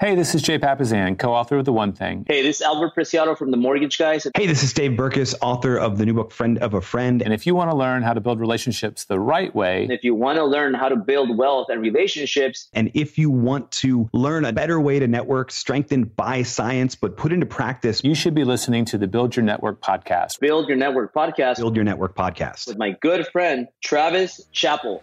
Hey, this is Jay Papasan, co-author of The One Thing. Hey, this is Albert Preciado from The Mortgage Guys. Hey, this is Dave Burkus, author of the new book Friend of a Friend. And if you want to learn how to build relationships the right way, if you want to learn how to build wealth and relationships, and if you want to learn a better way to network strengthened by science but put into practice, you should be listening to the Build Your Network podcast. Build Your Network podcast. Build Your Network podcast with my good friend Travis Chappell.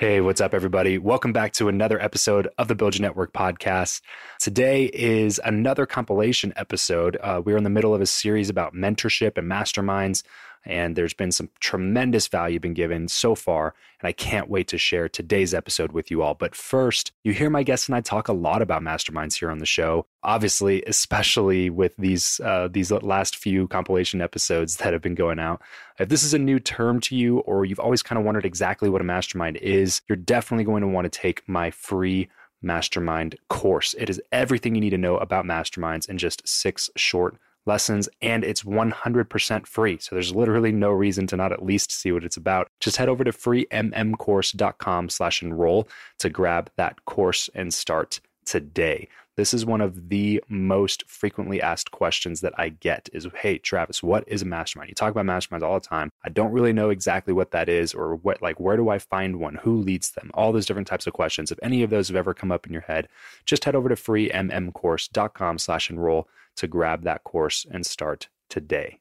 Hey, what's up, everybody? Welcome back to another episode of the Build Your Network podcast. Today is another compilation episode. Uh, we're in the middle of a series about mentorship and masterminds and there's been some tremendous value been given so far and i can't wait to share today's episode with you all. But first you hear my guests and i talk a lot about masterminds here on the show obviously especially with these uh, these last few compilation episodes that have been going out. If this is a new term to you or you've always kind of wondered exactly what a mastermind is you're definitely going to want to take my free mastermind course. It is everything you need to know about masterminds in just six short lessons and it's 100% free. So there's literally no reason to not at least see what it's about. Just head over to freemmcourse.com slash enroll to grab that course and start today. This is one of the most frequently asked questions that I get is, hey, Travis, what is a mastermind? You talk about masterminds all the time. I don't really know exactly what that is or what, like, where do I find one? Who leads them? All those different types of questions. If any of those have ever come up in your head, just head over to freemmcourse.com slash enroll to grab that course and start today.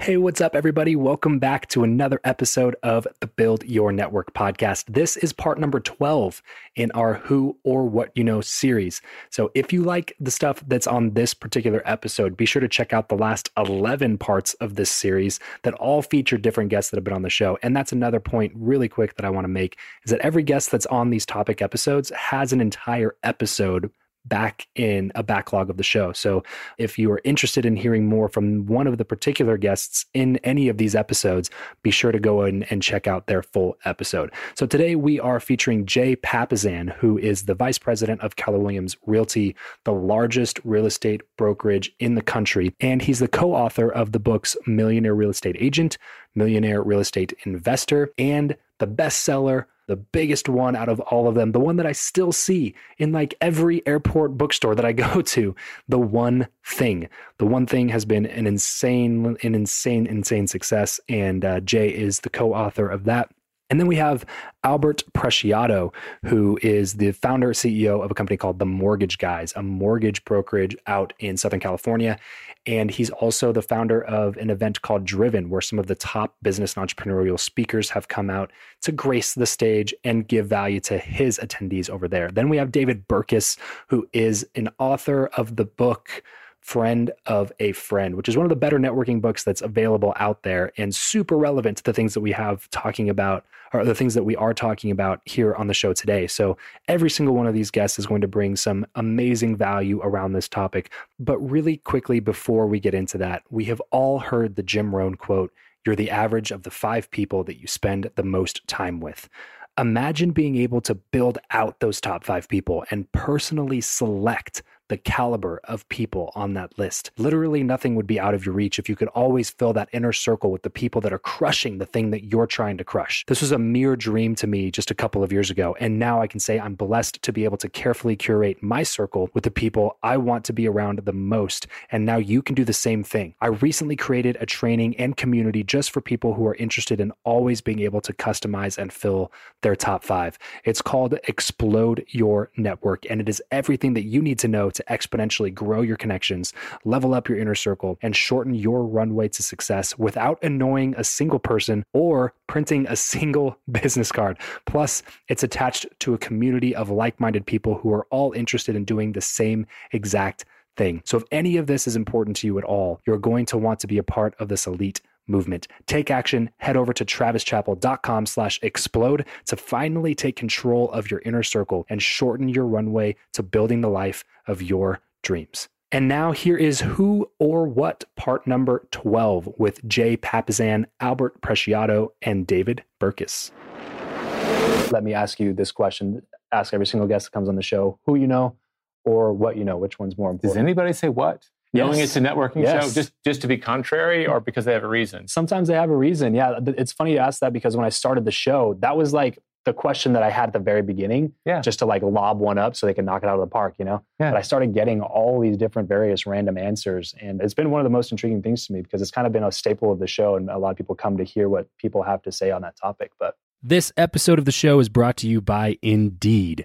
Hey, what's up, everybody? Welcome back to another episode of the Build Your Network podcast. This is part number 12 in our Who or What You Know series. So, if you like the stuff that's on this particular episode, be sure to check out the last 11 parts of this series that all feature different guests that have been on the show. And that's another point, really quick, that I want to make is that every guest that's on these topic episodes has an entire episode back in a backlog of the show. So if you are interested in hearing more from one of the particular guests in any of these episodes, be sure to go in and check out their full episode. So today we are featuring Jay Papasan, who is the vice president of Keller Williams Realty, the largest real estate brokerage in the country. And he's the co author of the books Millionaire Real Estate Agent, Millionaire Real Estate Investor, and the bestseller the biggest one out of all of them, the one that I still see in like every airport bookstore that I go to, the one thing. The one thing has been an insane, an insane, insane success. And uh, Jay is the co author of that. And then we have Albert Preciado, who is the founder CEO of a company called The Mortgage Guys, a mortgage brokerage out in Southern California. And he's also the founder of an event called Driven, where some of the top business and entrepreneurial speakers have come out to grace the stage and give value to his attendees over there. Then we have David Burkus, who is an author of the book Friend of a Friend, which is one of the better networking books that's available out there and super relevant to the things that we have talking about or the things that we are talking about here on the show today. So every single one of these guests is going to bring some amazing value around this topic. But really quickly before we get into that, we have all heard the Jim Rohn quote, you're the average of the five people that you spend the most time with. Imagine being able to build out those top five people and personally select the caliber of people on that list. Literally nothing would be out of your reach if you could always fill that inner circle with the people that are crushing the thing that you're trying to crush. This was a mere dream to me just a couple of years ago. And now I can say I'm blessed to be able to carefully curate my circle with the people I want to be around the most. And now you can do the same thing. I recently created a training and community just for people who are interested in always being able to customize and fill their top five. It's called Explode Your Network, and it is everything that you need to know to exponentially grow your connections, level up your inner circle, and shorten your runway to success without annoying a single person or printing a single business card. Plus, it's attached to a community of like minded people who are all interested in doing the same exact thing. So, if any of this is important to you at all, you're going to want to be a part of this elite movement. Take action. Head over to travischappell.com slash explode to finally take control of your inner circle and shorten your runway to building the life of your dreams. And now here is Who or What, part number 12 with Jay Papasan, Albert Preciado, and David Burkus. Let me ask you this question. Ask every single guest that comes on the show who you know or what you know. Which one's more important? Does anybody say what? Knowing Yes. it's a networking Yes. show just, just to be contrary or because they have a reason? Sometimes they have a reason. Yeah, it's funny you ask that because when I started the show, that was like the question that I had at the very beginning, Yeah. just to like lob one up so they could knock it out of the park, you know. Yeah. But I started getting all these different various random answers, and it's been one of the most intriguing things to me because it's kind of been a staple of the show, and a lot of people come to hear what people have to say on that topic. But This episode of the show is brought to you by Indeed.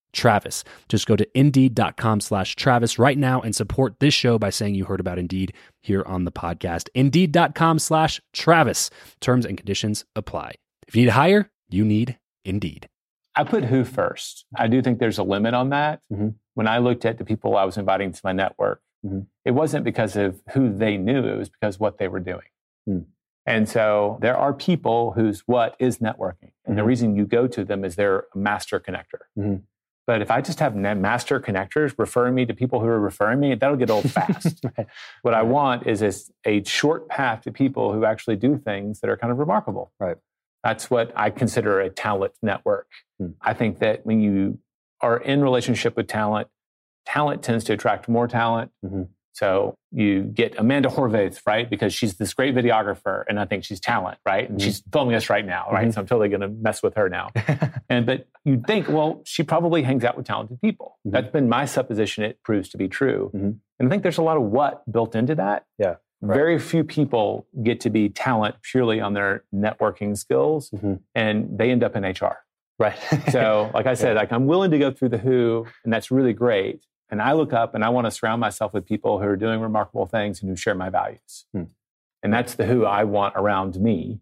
Travis. Just go to indeed.com slash Travis right now and support this show by saying you heard about Indeed here on the podcast. Indeed.com slash Travis. Terms and conditions apply. If you need to hire, you need Indeed. I put who first. I do think there's a limit on that. Mhm. When I looked at the people I was inviting to my network, Mhm. it wasn't because of who they knew, it was because what they were doing. Hmm. And so there are people whose what is networking. And the Mhm. reason you go to them is they're a master connector. But if I just have master connectors referring me to people who are referring me, that'll get old fast. Right. What I want is this, a short path to people who actually do things that are kind of remarkable. Right. That's what I consider a talent network. Hmm. I think that when you are in relationship with talent, talent tends to attract more talent. Mhm. So you get Amanda Horvath, right? Because she's this great videographer, and I think she's talent, right? And Mhm. she's filming us right now, right? Mhm. So I'm totally going to mess with her now. And but you'd think, well, she probably hangs out with talented people. Mhm. That's been my supposition. It proves to be true. Mhm. And I think there's a lot of what built into that. Yeah, right. Very few people get to be talent purely on their networking skills, Mhm. and they end up in HR. Right. So, like I said, Yeah. like I'm willing to go through the who, and that's really great. And I look up and I want to surround myself with people who are doing remarkable things and who share my values. Hmm. And that's the who I want around me.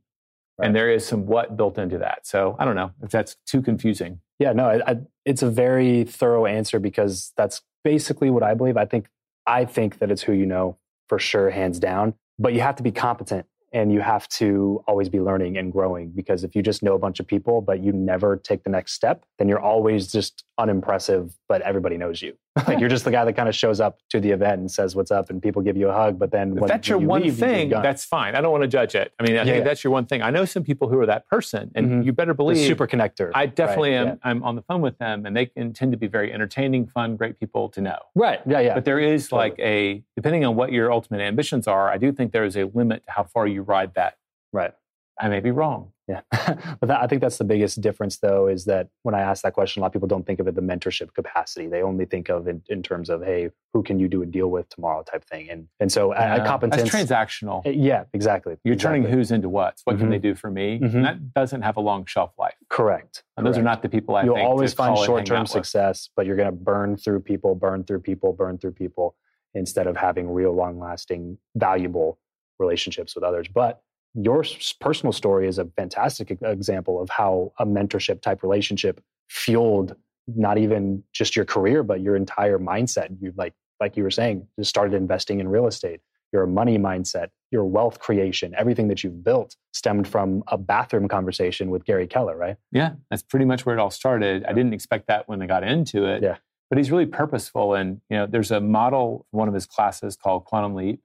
Right. And there is some what built into that. So I don't know if that's too confusing. Yeah, no, I, I, it's a very thorough answer because that's basically what I believe. I think I think that it's who you know for sure, hands down. But you have to be competent and you have to always be learning and growing because if you just know a bunch of people but you never take the next step, then you're always just unimpressive. But everybody knows you. like you're just the guy that kind of shows up to the event and says what's up, and people give you a hug. But then If when, that's your you one leave, thing, that's fine. I don't want to judge it. I mean, I Yeah, think yeah. that's your one thing. I know some people who are that person, and Mhm. you better the believe super connector. I definitely right, am. I'm on the phone with them, and they can tend to be very entertaining, fun, great people to know. Right. Yeah. Yeah. But there is Totally. like a depending on what your ultimate ambitions are. I do think there is a limit to how far you ride that. right. I may be wrong. Yeah. but that, I think that's the biggest difference, though, is that when I ask that question, a lot of people don't think of it the mentorship capacity. They only think of it in terms of, hey, who can you do a deal with tomorrow type thing. And and so at, at competence. That's transactional. yeah, exactly. You're exactly. turning who's into what's. What can Mhm. they do for me? Mhm. And that doesn't have a long shelf life. Correct. And those are not the people I You'll always to find call and hang short term out with. success, but you're going to burn through people, burn through people, burn through people instead of having real long lasting, valuable relationships with others. But your personal story is a fantastic example of how a mentorship type relationship fueled not even just your career, but your entire mindset. You like, like you were saying, you started investing in real estate. Your money mindset, your wealth creation, everything that you've built stemmed from a bathroom conversation with Gary Keller, right? Yeah, that's pretty much where it all started. I didn't expect that when I got into it. Yeah. But he's really purposeful. And, you know, there's a model, one of his classes called Quantum Leap.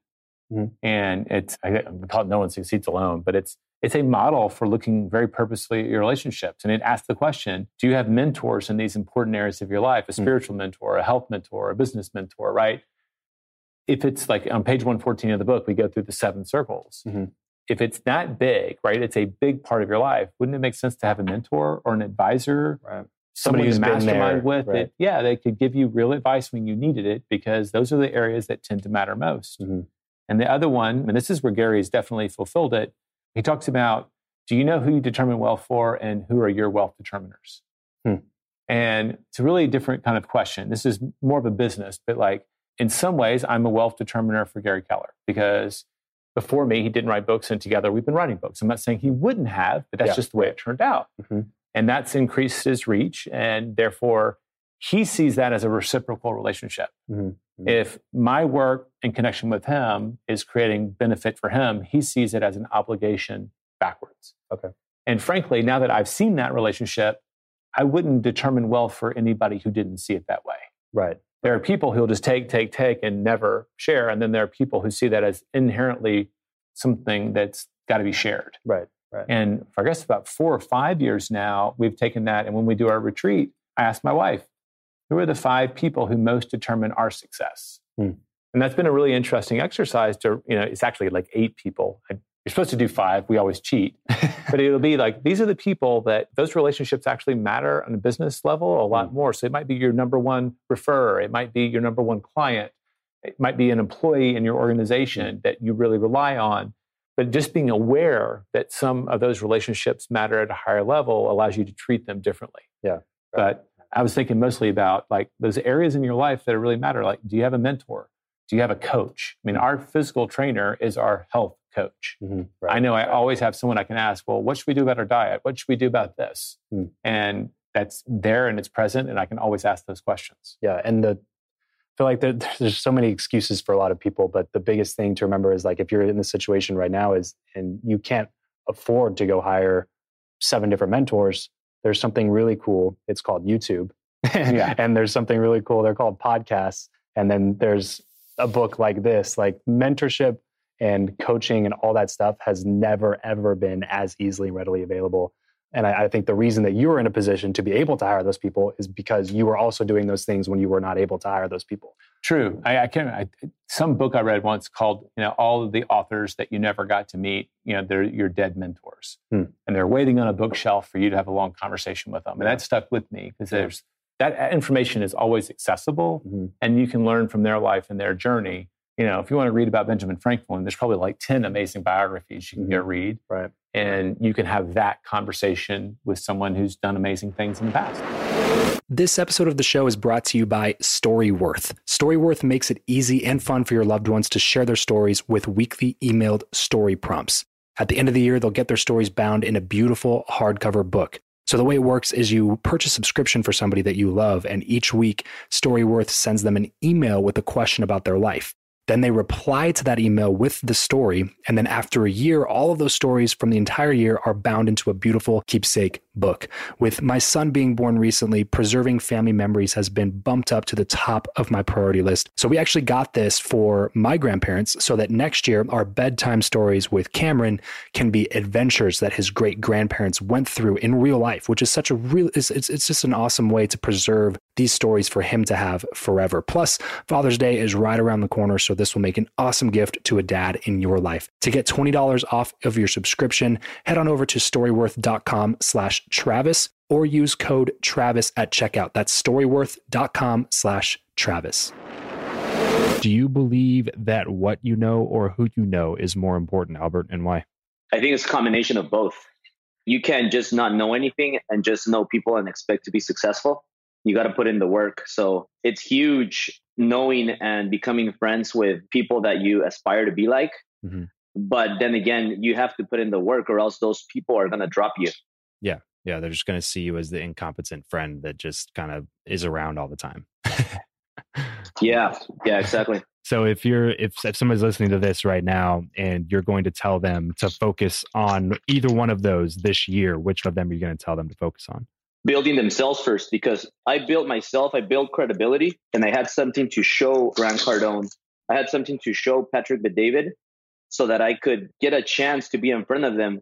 Mhm. And it's, I call it No One Succeeds Alone, but it's, it's a model for looking very purposefully at your relationships. And it asks the question Do you have mentors in these important areas of your life? A Hmm. spiritual mentor, a health mentor, a business mentor, right? If it's like on page 114 of the book, we go through the seven circles. Mhm. If it's that big, right, it's a big part of your life, wouldn't it make sense to have a mentor or an advisor? Right. Somebody who's mastermind there, with right. it. Yeah, they could give you real advice when you needed it because those are the areas that tend to matter most. Mhm. And the other one, and this is where Gary has definitely fulfilled it, he talks about do you know who you determine wealth for and who are your wealth determiners? Hmm. And it's a really different kind of question. This is more of a business, but like in some ways, I'm a wealth determiner for Gary Keller because before me, he didn't write books, and together we've been writing books. I'm not saying he wouldn't have, but that's Yeah. just the way it turned out. Mhm. And that's increased his reach, and therefore he sees that as a reciprocal relationship. Mhm. Mhm. If my work in connection with him is creating benefit for him, he sees it as an obligation backwards. Okay. And frankly, now that I've seen that relationship, I wouldn't determine wealth for anybody who didn't see it that way. Right. There are people who'll just take, take, take and never share. And then there are people who see that as inherently something that's got to be shared. Right. Right. And for I guess about four or five years now, we've taken that. And when we do our retreat, I ask my wife, who are the five people who most determine our success? Hmm. And that's been a really interesting exercise to, you know, it's actually like eight people. I- You're supposed to do five. We always cheat. but it'll be like, these are the people that those relationships actually matter on a business level a lot more. So it might be your number one referrer. It might be your number one client. It might be an employee in your organization that you really rely on. But just being aware that some of those relationships matter at a higher level allows you to treat them differently. Yeah. But I was thinking mostly about like those areas in your life that really matter. Like, do you have a mentor? Do you have a coach? I mean, our physical trainer is our health coach. Mhm. I know I always have someone I can ask, well, what should we do about our diet? What should we do about this? Hmm. And that's there and it's present, and I can always ask those questions. Yeah, and the I feel like there, there's so many excuses for a lot of people, but the biggest thing to remember is like if you're in this situation right now is and you can't afford to go hire seven different mentors, there's something really cool. It's called YouTube. Yeah. and there's something really cool. They're called podcasts. And then there's a book like this, like mentorship and coaching and all that stuff has never, ever been as easily and readily available. And I, I think the reason that you were in a position to be able to hire those people is because you were also doing those things when you were not able to hire those people. True. I, I can. I, some book I read once called, you know, all of the authors that you never got to meet. You know, they're your dead mentors, Hmm. and they're waiting on a bookshelf for you to have a long conversation with them. And that stuck with me because there's that information is always accessible, Mhm. and you can learn from their life and their journey. You know, if you want to read about Benjamin Franklin, there's probably like ten amazing biographies you can go read, Right. and you can have that conversation with someone who's done amazing things in the past. This episode of the show is brought to you by Storyworth. Storyworth makes it easy and fun for your loved ones to share their stories with weekly emailed story prompts. At the end of the year, they'll get their stories bound in a beautiful hardcover book. So the way it works is you purchase subscription for somebody that you love, and each week Storyworth sends them an email with a question about their life. Then they reply to that email with the story. And then after a year, all of those stories from the entire year are bound into a beautiful keepsake book. With my son being born recently, preserving family memories has been bumped up to the top of my priority list. So we actually got this for my grandparents so that next year our bedtime stories with Cameron can be adventures that his great grandparents went through in real life, which is such a real, it's, it's, it's just an awesome way to preserve these stories for him to have forever. Plus, Father's Day is right around the corner, so this will make an awesome gift to a dad in your life. To get $20 off of your subscription, head on over to storyworth.com slash Travis or use code Travis at checkout. That's storyworth.com slash Travis. Do you believe that what you know or who you know is more important, Albert, and why? I think it's a combination of both. You can't just not know anything and just know people and expect to be successful. You got to put in the work. So it's huge knowing and becoming friends with people that you aspire to be like. Mhm. But then again, you have to put in the work or else those people are going to drop you. Yeah. Yeah, they're just going to see you as the incompetent friend that just kind of is around all the time. Yeah. Yeah, exactly. So if you're if if somebody's listening to this right now and you're going to tell them to focus on either one of those this year, which of them are you going to tell them to focus on? Building themselves first because I built myself, I built credibility, and I had something to show Grant Cardone. I had something to show Patrick Bet-David so that I could get a chance to be in front of them.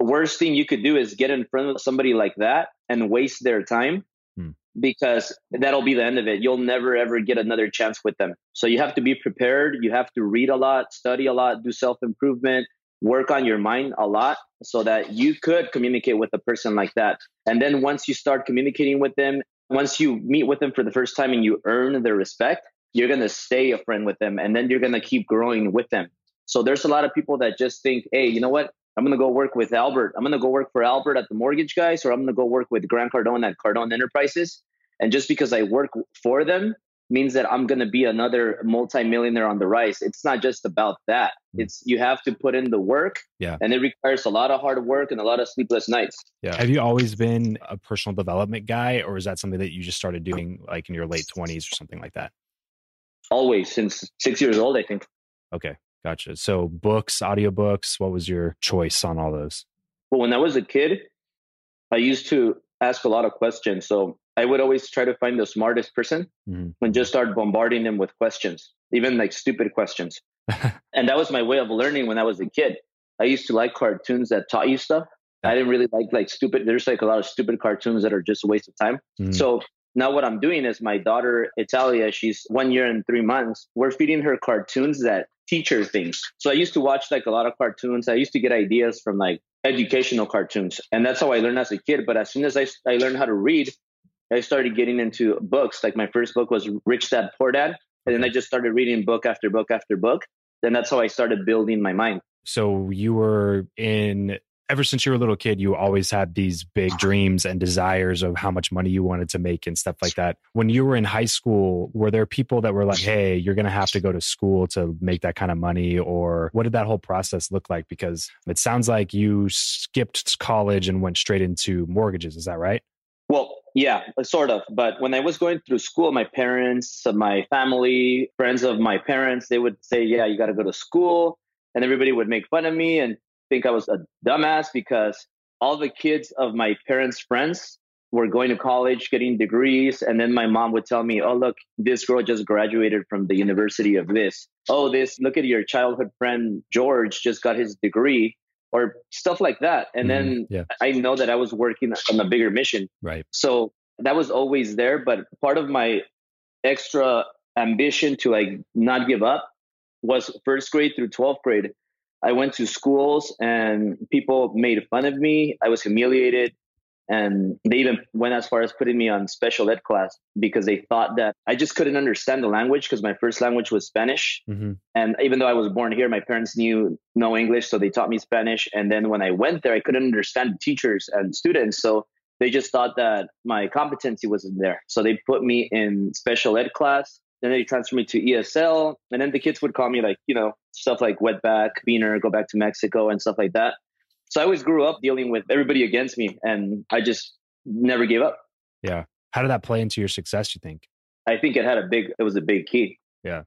The worst thing you could do is get in front of somebody like that and waste their time Hmm. because that'll be the end of it. You'll never ever get another chance with them. So you have to be prepared. You have to read a lot, study a lot, do self improvement, work on your mind a lot so that you could communicate with a person like that. And then once you start communicating with them, once you meet with them for the first time and you earn their respect, you're going to stay a friend with them and then you're going to keep growing with them. So there's a lot of people that just think, hey, you know what? I'm going to go work with Albert. I'm going to go work for Albert at the mortgage guys, or I'm going to go work with Grant Cardone at Cardone Enterprises. And just because I work for them means that I'm going to be another multimillionaire on the rise. It's not just about that. Hmm. It's you have to put in the work. Yeah. And it requires a lot of hard work and a lot of sleepless nights. Yeah. Have you always been a personal development guy, or is that something that you just started doing like in your late twenties or something like that? Always since six years old, I think. Okay, gotcha. So books, audiobooks, what was your choice on all those? Well, when I was a kid, I used to ask a lot of questions. So I would always try to find the smartest person Mhm. and just start bombarding them with questions, even like stupid questions. and that was my way of learning when I was a kid. I used to like cartoons that taught you stuff. I didn't really like like stupid. There's like a lot of stupid cartoons that are just a waste of time. Mhm. So now what I'm doing is my daughter Italia, she's one year and three months. We're feeding her cartoons that teach her things. So I used to watch like a lot of cartoons. I used to get ideas from like educational cartoons, and that's how I learned as a kid. But as soon as I I learned how to read, I started getting into books. Like my first book was Rich Dad Poor Dad, and then I just started reading book after book after book. Then that's how I started building my mind. So you were in ever since you were a little kid, you always had these big dreams and desires of how much money you wanted to make and stuff like that. When you were in high school, were there people that were like, "Hey, you're going to have to go to school to make that kind of money," or what did that whole process look like? Because it sounds like you skipped college and went straight into mortgages. Is that right? Well, yeah, uh, sort of. But when I was going through school, my parents, uh, my family, friends of my parents, they would say, "Yeah, you got to go to school," and everybody would make fun of me and think I was a dumbass because all the kids of my parents' friends were going to college, getting degrees. And then my mom would tell me, oh, look, this girl just graduated from the university of this. Oh, this, look at your childhood friend, George, just got his degree or stuff like that. And mm-hmm. then yeah. I know that I was working on a bigger mission. Right. So that was always there. But part of my extra ambition to like not give up was first grade through 12th grade. I went to schools and people made fun of me. I was humiliated. And they even went as far as putting me on special ed class because they thought that I just couldn't understand the language because my first language was Spanish. Mm-hmm. And even though I was born here, my parents knew no English. So they taught me Spanish. And then when I went there, I couldn't understand the teachers and students. So they just thought that my competency wasn't there. So they put me in special ed class. Then they transferred me to ESL. And then the kids would call me like, you know, stuff like wetback, beaner, go back to Mexico and stuff like that. So I always grew up dealing with everybody against me and I just never gave up. Yeah. How did that play into your success, you think? I think it had a big, it was a big key. Yeah.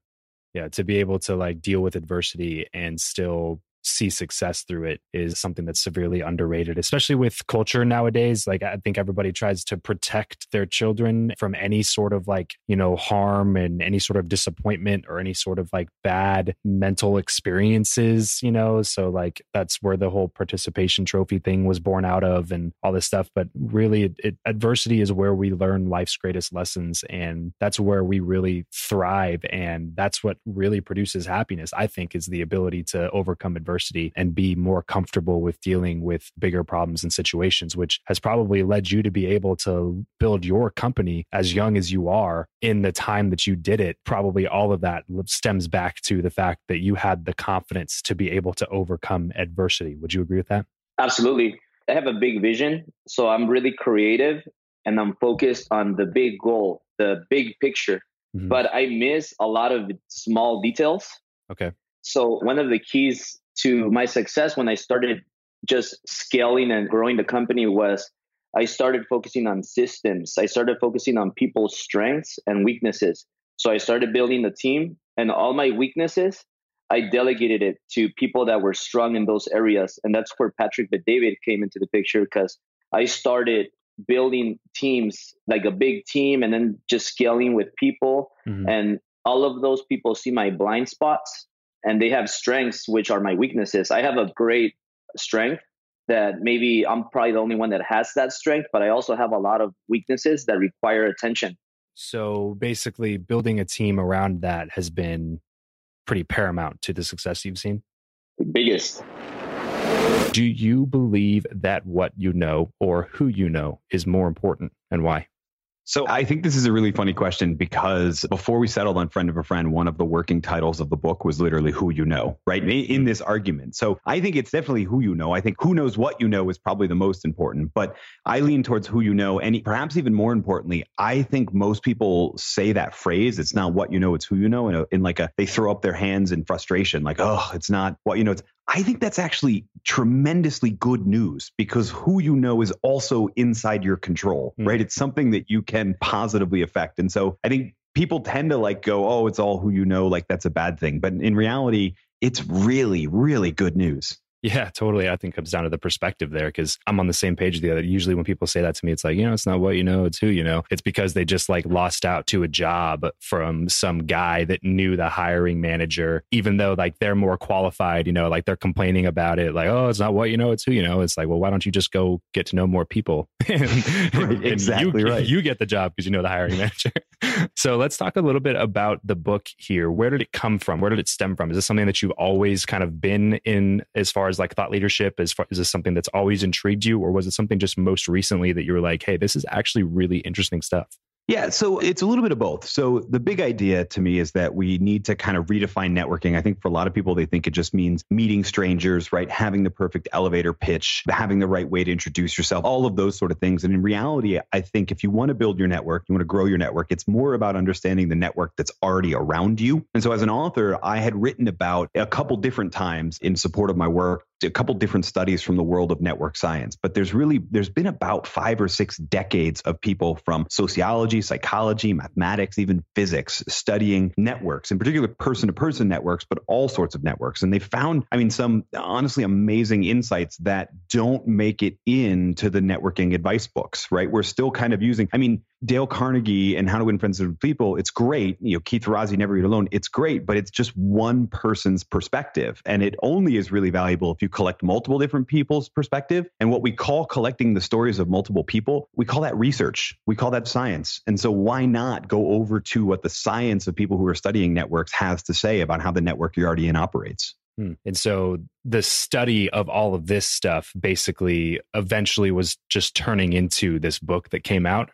Yeah. To be able to like deal with adversity and still see success through it is something that's severely underrated, especially with culture nowadays. Like, I think everybody tries to protect their children from any sort of like, you know, harm and any sort of disappointment or any sort of like bad mental experiences, you know? So, like, that's where the whole participation trophy thing was born out of and all this stuff. But really, it, it, adversity is where we learn life's greatest lessons. And that's where we really thrive. And that's what really produces happiness, I think, is the ability to overcome adversity adversity and be more comfortable with dealing with bigger problems and situations, which has probably led you to be able to build your company as young as you are in the time that you did it. Probably all of that stems back to the fact that you had the confidence to be able to overcome adversity. Would you agree with that? Absolutely. I have a big vision. So I'm really creative and I'm focused on the big goal, the big picture. Mm-hmm. But I miss a lot of small details. Okay. So one of the keys to my success when I started just scaling and growing the company was I started focusing on systems. I started focusing on people's strengths and weaknesses. So I started building the team and all my weaknesses, I delegated it to people that were strong in those areas. And that's where Patrick Bet-David came into the picture because I started building teams like a big team and then just scaling with people. Mm-hmm. And all of those people see my blind spots and they have strengths which are my weaknesses. I have a great strength that maybe I'm probably the only one that has that strength, but I also have a lot of weaknesses that require attention. So basically, building a team around that has been pretty paramount to the success you've seen. The biggest. Do you believe that what you know or who you know is more important and why? So I think this is a really funny question because before we settled on friend of a friend, one of the working titles of the book was literally who you know, right? In this argument. So I think it's definitely who you know. I think who knows what you know is probably the most important, but I lean towards who you know. And perhaps even more importantly, I think most people say that phrase, it's not what you know, it's who you know. In, in like a, they throw up their hands in frustration, like, oh, it's not what you know. It's, I think that's actually tremendously good news because who you know is also inside your control, mm. right? It's something that you can positively affect. And so I think people tend to like go, oh, it's all who you know, like that's a bad thing. But in reality, it's really, really good news. Yeah, totally. I think comes down to the perspective there because I'm on the same page with the other. Usually, when people say that to me, it's like, you know, it's not what you know, it's who you know. It's because they just like lost out to a job from some guy that knew the hiring manager, even though like they're more qualified, you know, like they're complaining about it, like, oh, it's not what you know, it's who you know. It's like, well, why don't you just go get to know more people? and, exactly you, right. You get the job because you know the hiring manager. so let's talk a little bit about the book here. Where did it come from? Where did it stem from? Is this something that you've always kind of been in as far as like thought leadership? Is, is this something that's always intrigued you, or was it something just most recently that you were like, hey, this is actually really interesting stuff? Yeah, so it's a little bit of both. So the big idea to me is that we need to kind of redefine networking. I think for a lot of people, they think it just means meeting strangers, right? Having the perfect elevator pitch, having the right way to introduce yourself, all of those sort of things. And in reality, I think if you want to build your network, you want to grow your network, it's more about understanding the network that's already around you. And so as an author, I had written about a couple different times in support of my work a couple different studies from the world of network science, but there's really there's been about 5 or 6 decades of people from sociology, psychology, mathematics, even physics studying networks, in particular person to person networks, but all sorts of networks. And they found, I mean, some honestly amazing insights that don't make it into the networking advice books, right? We're still kind of using, I mean, Dale Carnegie and How to Win Friends and People, it's great. You know, Keith Ferrazzi, Never Eat Alone, it's great, but it's just one person's perspective. And it only is really valuable if you collect multiple different people's perspective. And what we call collecting the stories of multiple people, we call that research. We call that science. And so why not go over to what the science of people who are studying networks has to say about how the network you're already in operates? Hmm. And so the study of all of this stuff basically eventually was just turning into this book that came out.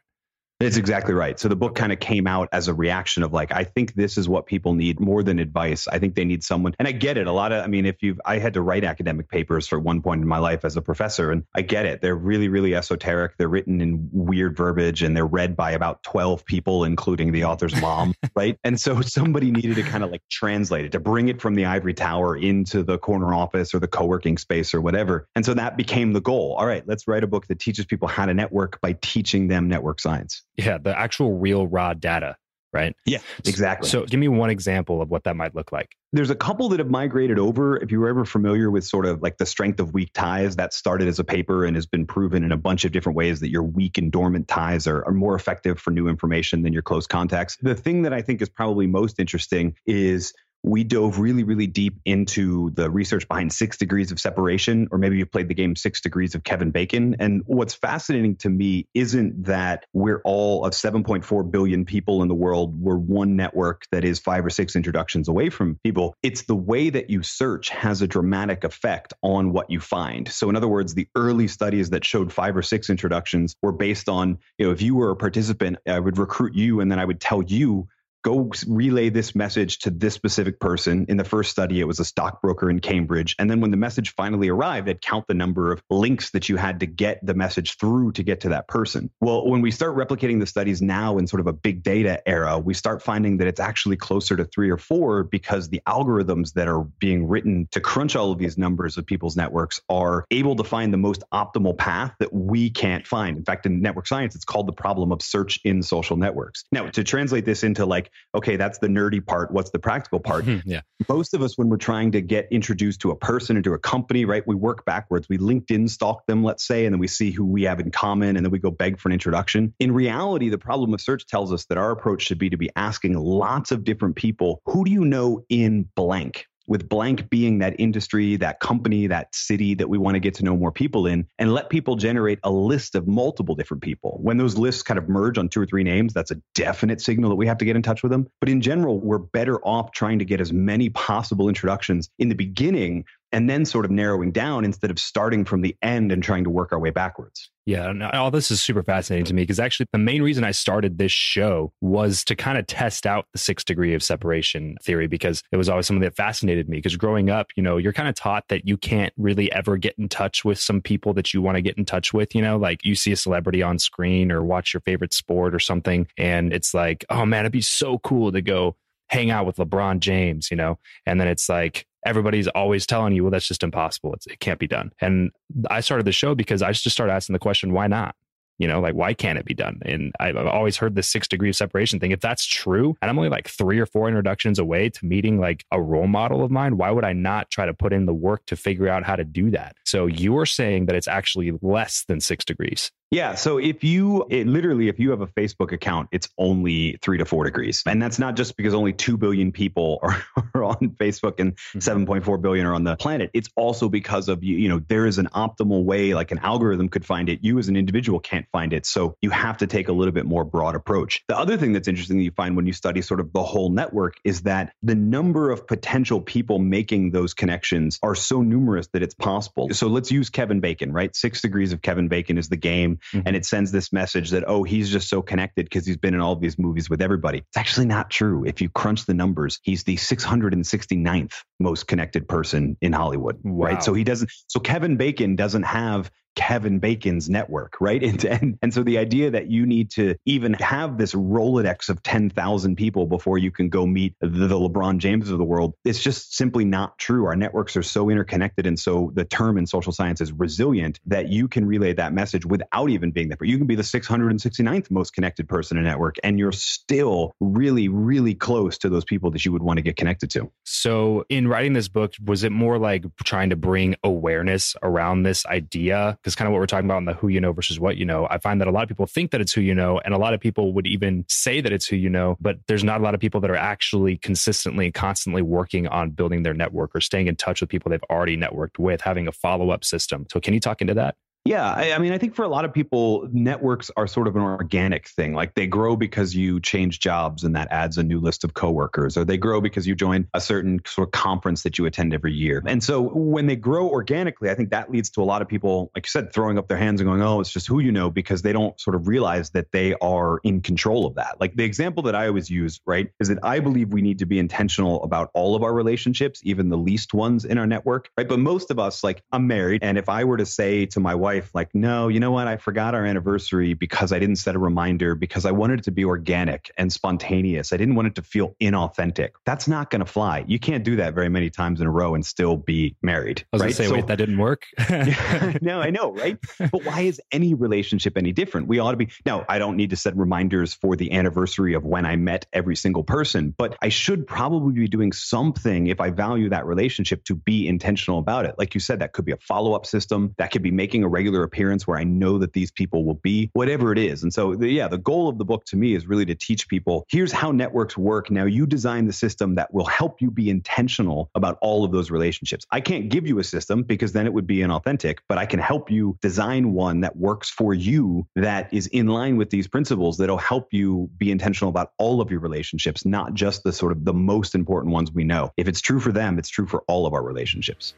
It's exactly right. So the book kind of came out as a reaction of like, I think this is what people need more than advice. I think they need someone, and I get it. A lot of, I mean, if you've, I had to write academic papers for one point in my life as a professor, and I get it. They're really, really esoteric. They're written in weird verbiage and they're read by about 12 people, including the author's mom, right? And so somebody needed to kind of like translate it, to bring it from the ivory tower into the corner office or the co working space or whatever. And so that became the goal. All right, let's write a book that teaches people how to network by teaching them network science. Yeah, the actual real raw data, right? Yeah, exactly. So give me one example of what that might look like. There's a couple that have migrated over. If you were ever familiar with sort of like the strength of weak ties, that started as a paper and has been proven in a bunch of different ways that your weak and dormant ties are, are more effective for new information than your close contacts. The thing that I think is probably most interesting is we dove really, really deep into the research behind six degrees of separation, or maybe you've played the game Six Degrees of Kevin Bacon. And what's fascinating to me isn't that we're all of 7.4 billion people in the world, we're one network that is five or six introductions away from people. It's the way that you search has a dramatic effect on what you find. So, in other words, the early studies that showed five or six introductions were based on, you know, if you were a participant, I would recruit you and then I would tell you go relay this message to this specific person. In the first study, it was a stockbroker in Cambridge. And then when the message finally arrived, it count the number of links that you had to get the message through to get to that person. Well, when we start replicating the studies now in sort of a big data era, we start finding that it's actually closer to three or four because the algorithms that are being written to crunch all of these numbers of people's networks are able to find the most optimal path that we can't find. In fact, in network science, it's called the problem of search in social networks. Now, to translate this into like okay, that's the nerdy part. What's the practical part? Mm-hmm, yeah. Most of us, when we're trying to get introduced to a person or to a company, right, we work backwards. We LinkedIn stalk them, let's say, and then we see who we have in common, and then we go beg for an introduction. In reality, the problem of search tells us that our approach should be to be asking lots of different people, who do you know in blank? With blank being that industry, that company, that city that we want to get to know more people in, and let people generate a list of multiple different people. When those lists kind of merge on two or three names, that's a definite signal that we have to get in touch with them. But in general, we're better off trying to get as many possible introductions in the beginning and then sort of narrowing down instead of starting from the end and trying to work our way backwards. Yeah, all this is super fascinating to me because actually the main reason I started this show was to kind of test out the six degree of separation theory because it was always something that fascinated me. Because growing up, you know, you're kind of taught that you can't really ever get in touch with some people that you want to get in touch with. You know, like you see a celebrity on screen or watch your favorite sport or something, and it's like, oh man, it'd be so cool to go hang out with LeBron James, you know? And then it's like, everybody's always telling you, well, that's just impossible. It's, it can't be done. And I started the show because I just started asking the question, why not? You know, like, why can't it be done? And I've always heard this six degree of separation thing. If that's true, and I'm only like three or four introductions away to meeting like a role model of mine, why would I not try to put in the work to figure out how to do that? So you're saying that it's actually less than six degrees. Yeah. So if you it, literally, if you have a Facebook account, it's only three to four degrees. And that's not just because only 2 billion people are, are on Facebook and mm-hmm. 7.4 billion are on the planet. It's also because of, you, you know, there is an optimal way, like an algorithm could find it. You as an individual can't find it. So you have to take a little bit more broad approach. The other thing that's interesting that you find when you study sort of the whole network is that the number of potential people making those connections are so numerous that it's possible. So let's use Kevin Bacon, right? Six degrees of Kevin Bacon is the game mm-hmm. and it sends this message that oh he's just so connected because he's been in all these movies with everybody it's actually not true if you crunch the numbers he's the 669th most connected person in hollywood wow. right so he doesn't so kevin bacon doesn't have Kevin Bacon's network, right? And, and, and so the idea that you need to even have this Rolodex of 10,000 people before you can go meet the, the LeBron James of the world, it's just simply not true. Our networks are so interconnected. And so the term in social science is resilient that you can relay that message without even being there. You can be the 669th most connected person in a network, and you're still really, really close to those people that you would want to get connected to. So, in writing this book, was it more like trying to bring awareness around this idea? Because kind of what we're talking about in the who you know versus what you know, I find that a lot of people think that it's who you know, and a lot of people would even say that it's who you know, but there's not a lot of people that are actually consistently, constantly working on building their network or staying in touch with people they've already networked with, having a follow up system. So, can you talk into that? Yeah, I, I, mean, I think for a lot of people, networks are sort of an organic thing. Like they grow because you change jobs and that adds a new list of coworkers, or they grow because you join a certain sort of conference that you attend every year. And so when they grow organically, I think that leads to a lot of people, like you said, throwing up their hands and going, oh, it's just who you know, because they don't sort of realize that they are in control of that. Like the example that I always use, right, is that I believe we need to be intentional about all of our relationships, even the least ones in our network, right? But most of us, like I'm married, and if I were to say to my wife, wife, like, no, you know what? I forgot our anniversary because I didn't set a reminder because I wanted it to be organic and spontaneous. I didn't want it to feel inauthentic. That's not going to fly. You can't do that very many times in a row and still be married. I was right? going to say, so, wait, that didn't work. no, I know, right? But why is any relationship any different? We ought to be. Now, I don't need to set reminders for the anniversary of when I met every single person, but I should probably be doing something if I value that relationship to be intentional about it. Like you said, that could be a follow up system, that could be making a regular regular appearance where I know that these people will be, whatever it is. And so, the, yeah, the goal of the book to me is really to teach people here's how networks work. Now you design the system that will help you be intentional about all of those relationships. I can't give you a system because then it would be inauthentic, but I can help you design one that works for you that is in line with these principles that'll help you be intentional about all of your relationships, not just the sort of the most important ones we know. If it's true for them, it's true for all of our relationships.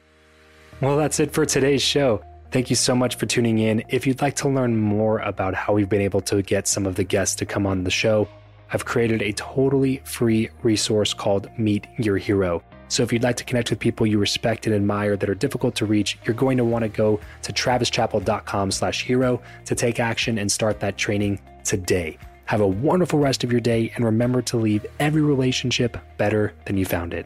Well, that's it for today's show. Thank you so much for tuning in. If you'd like to learn more about how we've been able to get some of the guests to come on the show, I've created a totally free resource called Meet Your Hero. So if you'd like to connect with people you respect and admire that are difficult to reach, you're going to want to go to travischappell.com slash hero to take action and start that training today. Have a wonderful rest of your day and remember to leave every relationship better than you found it.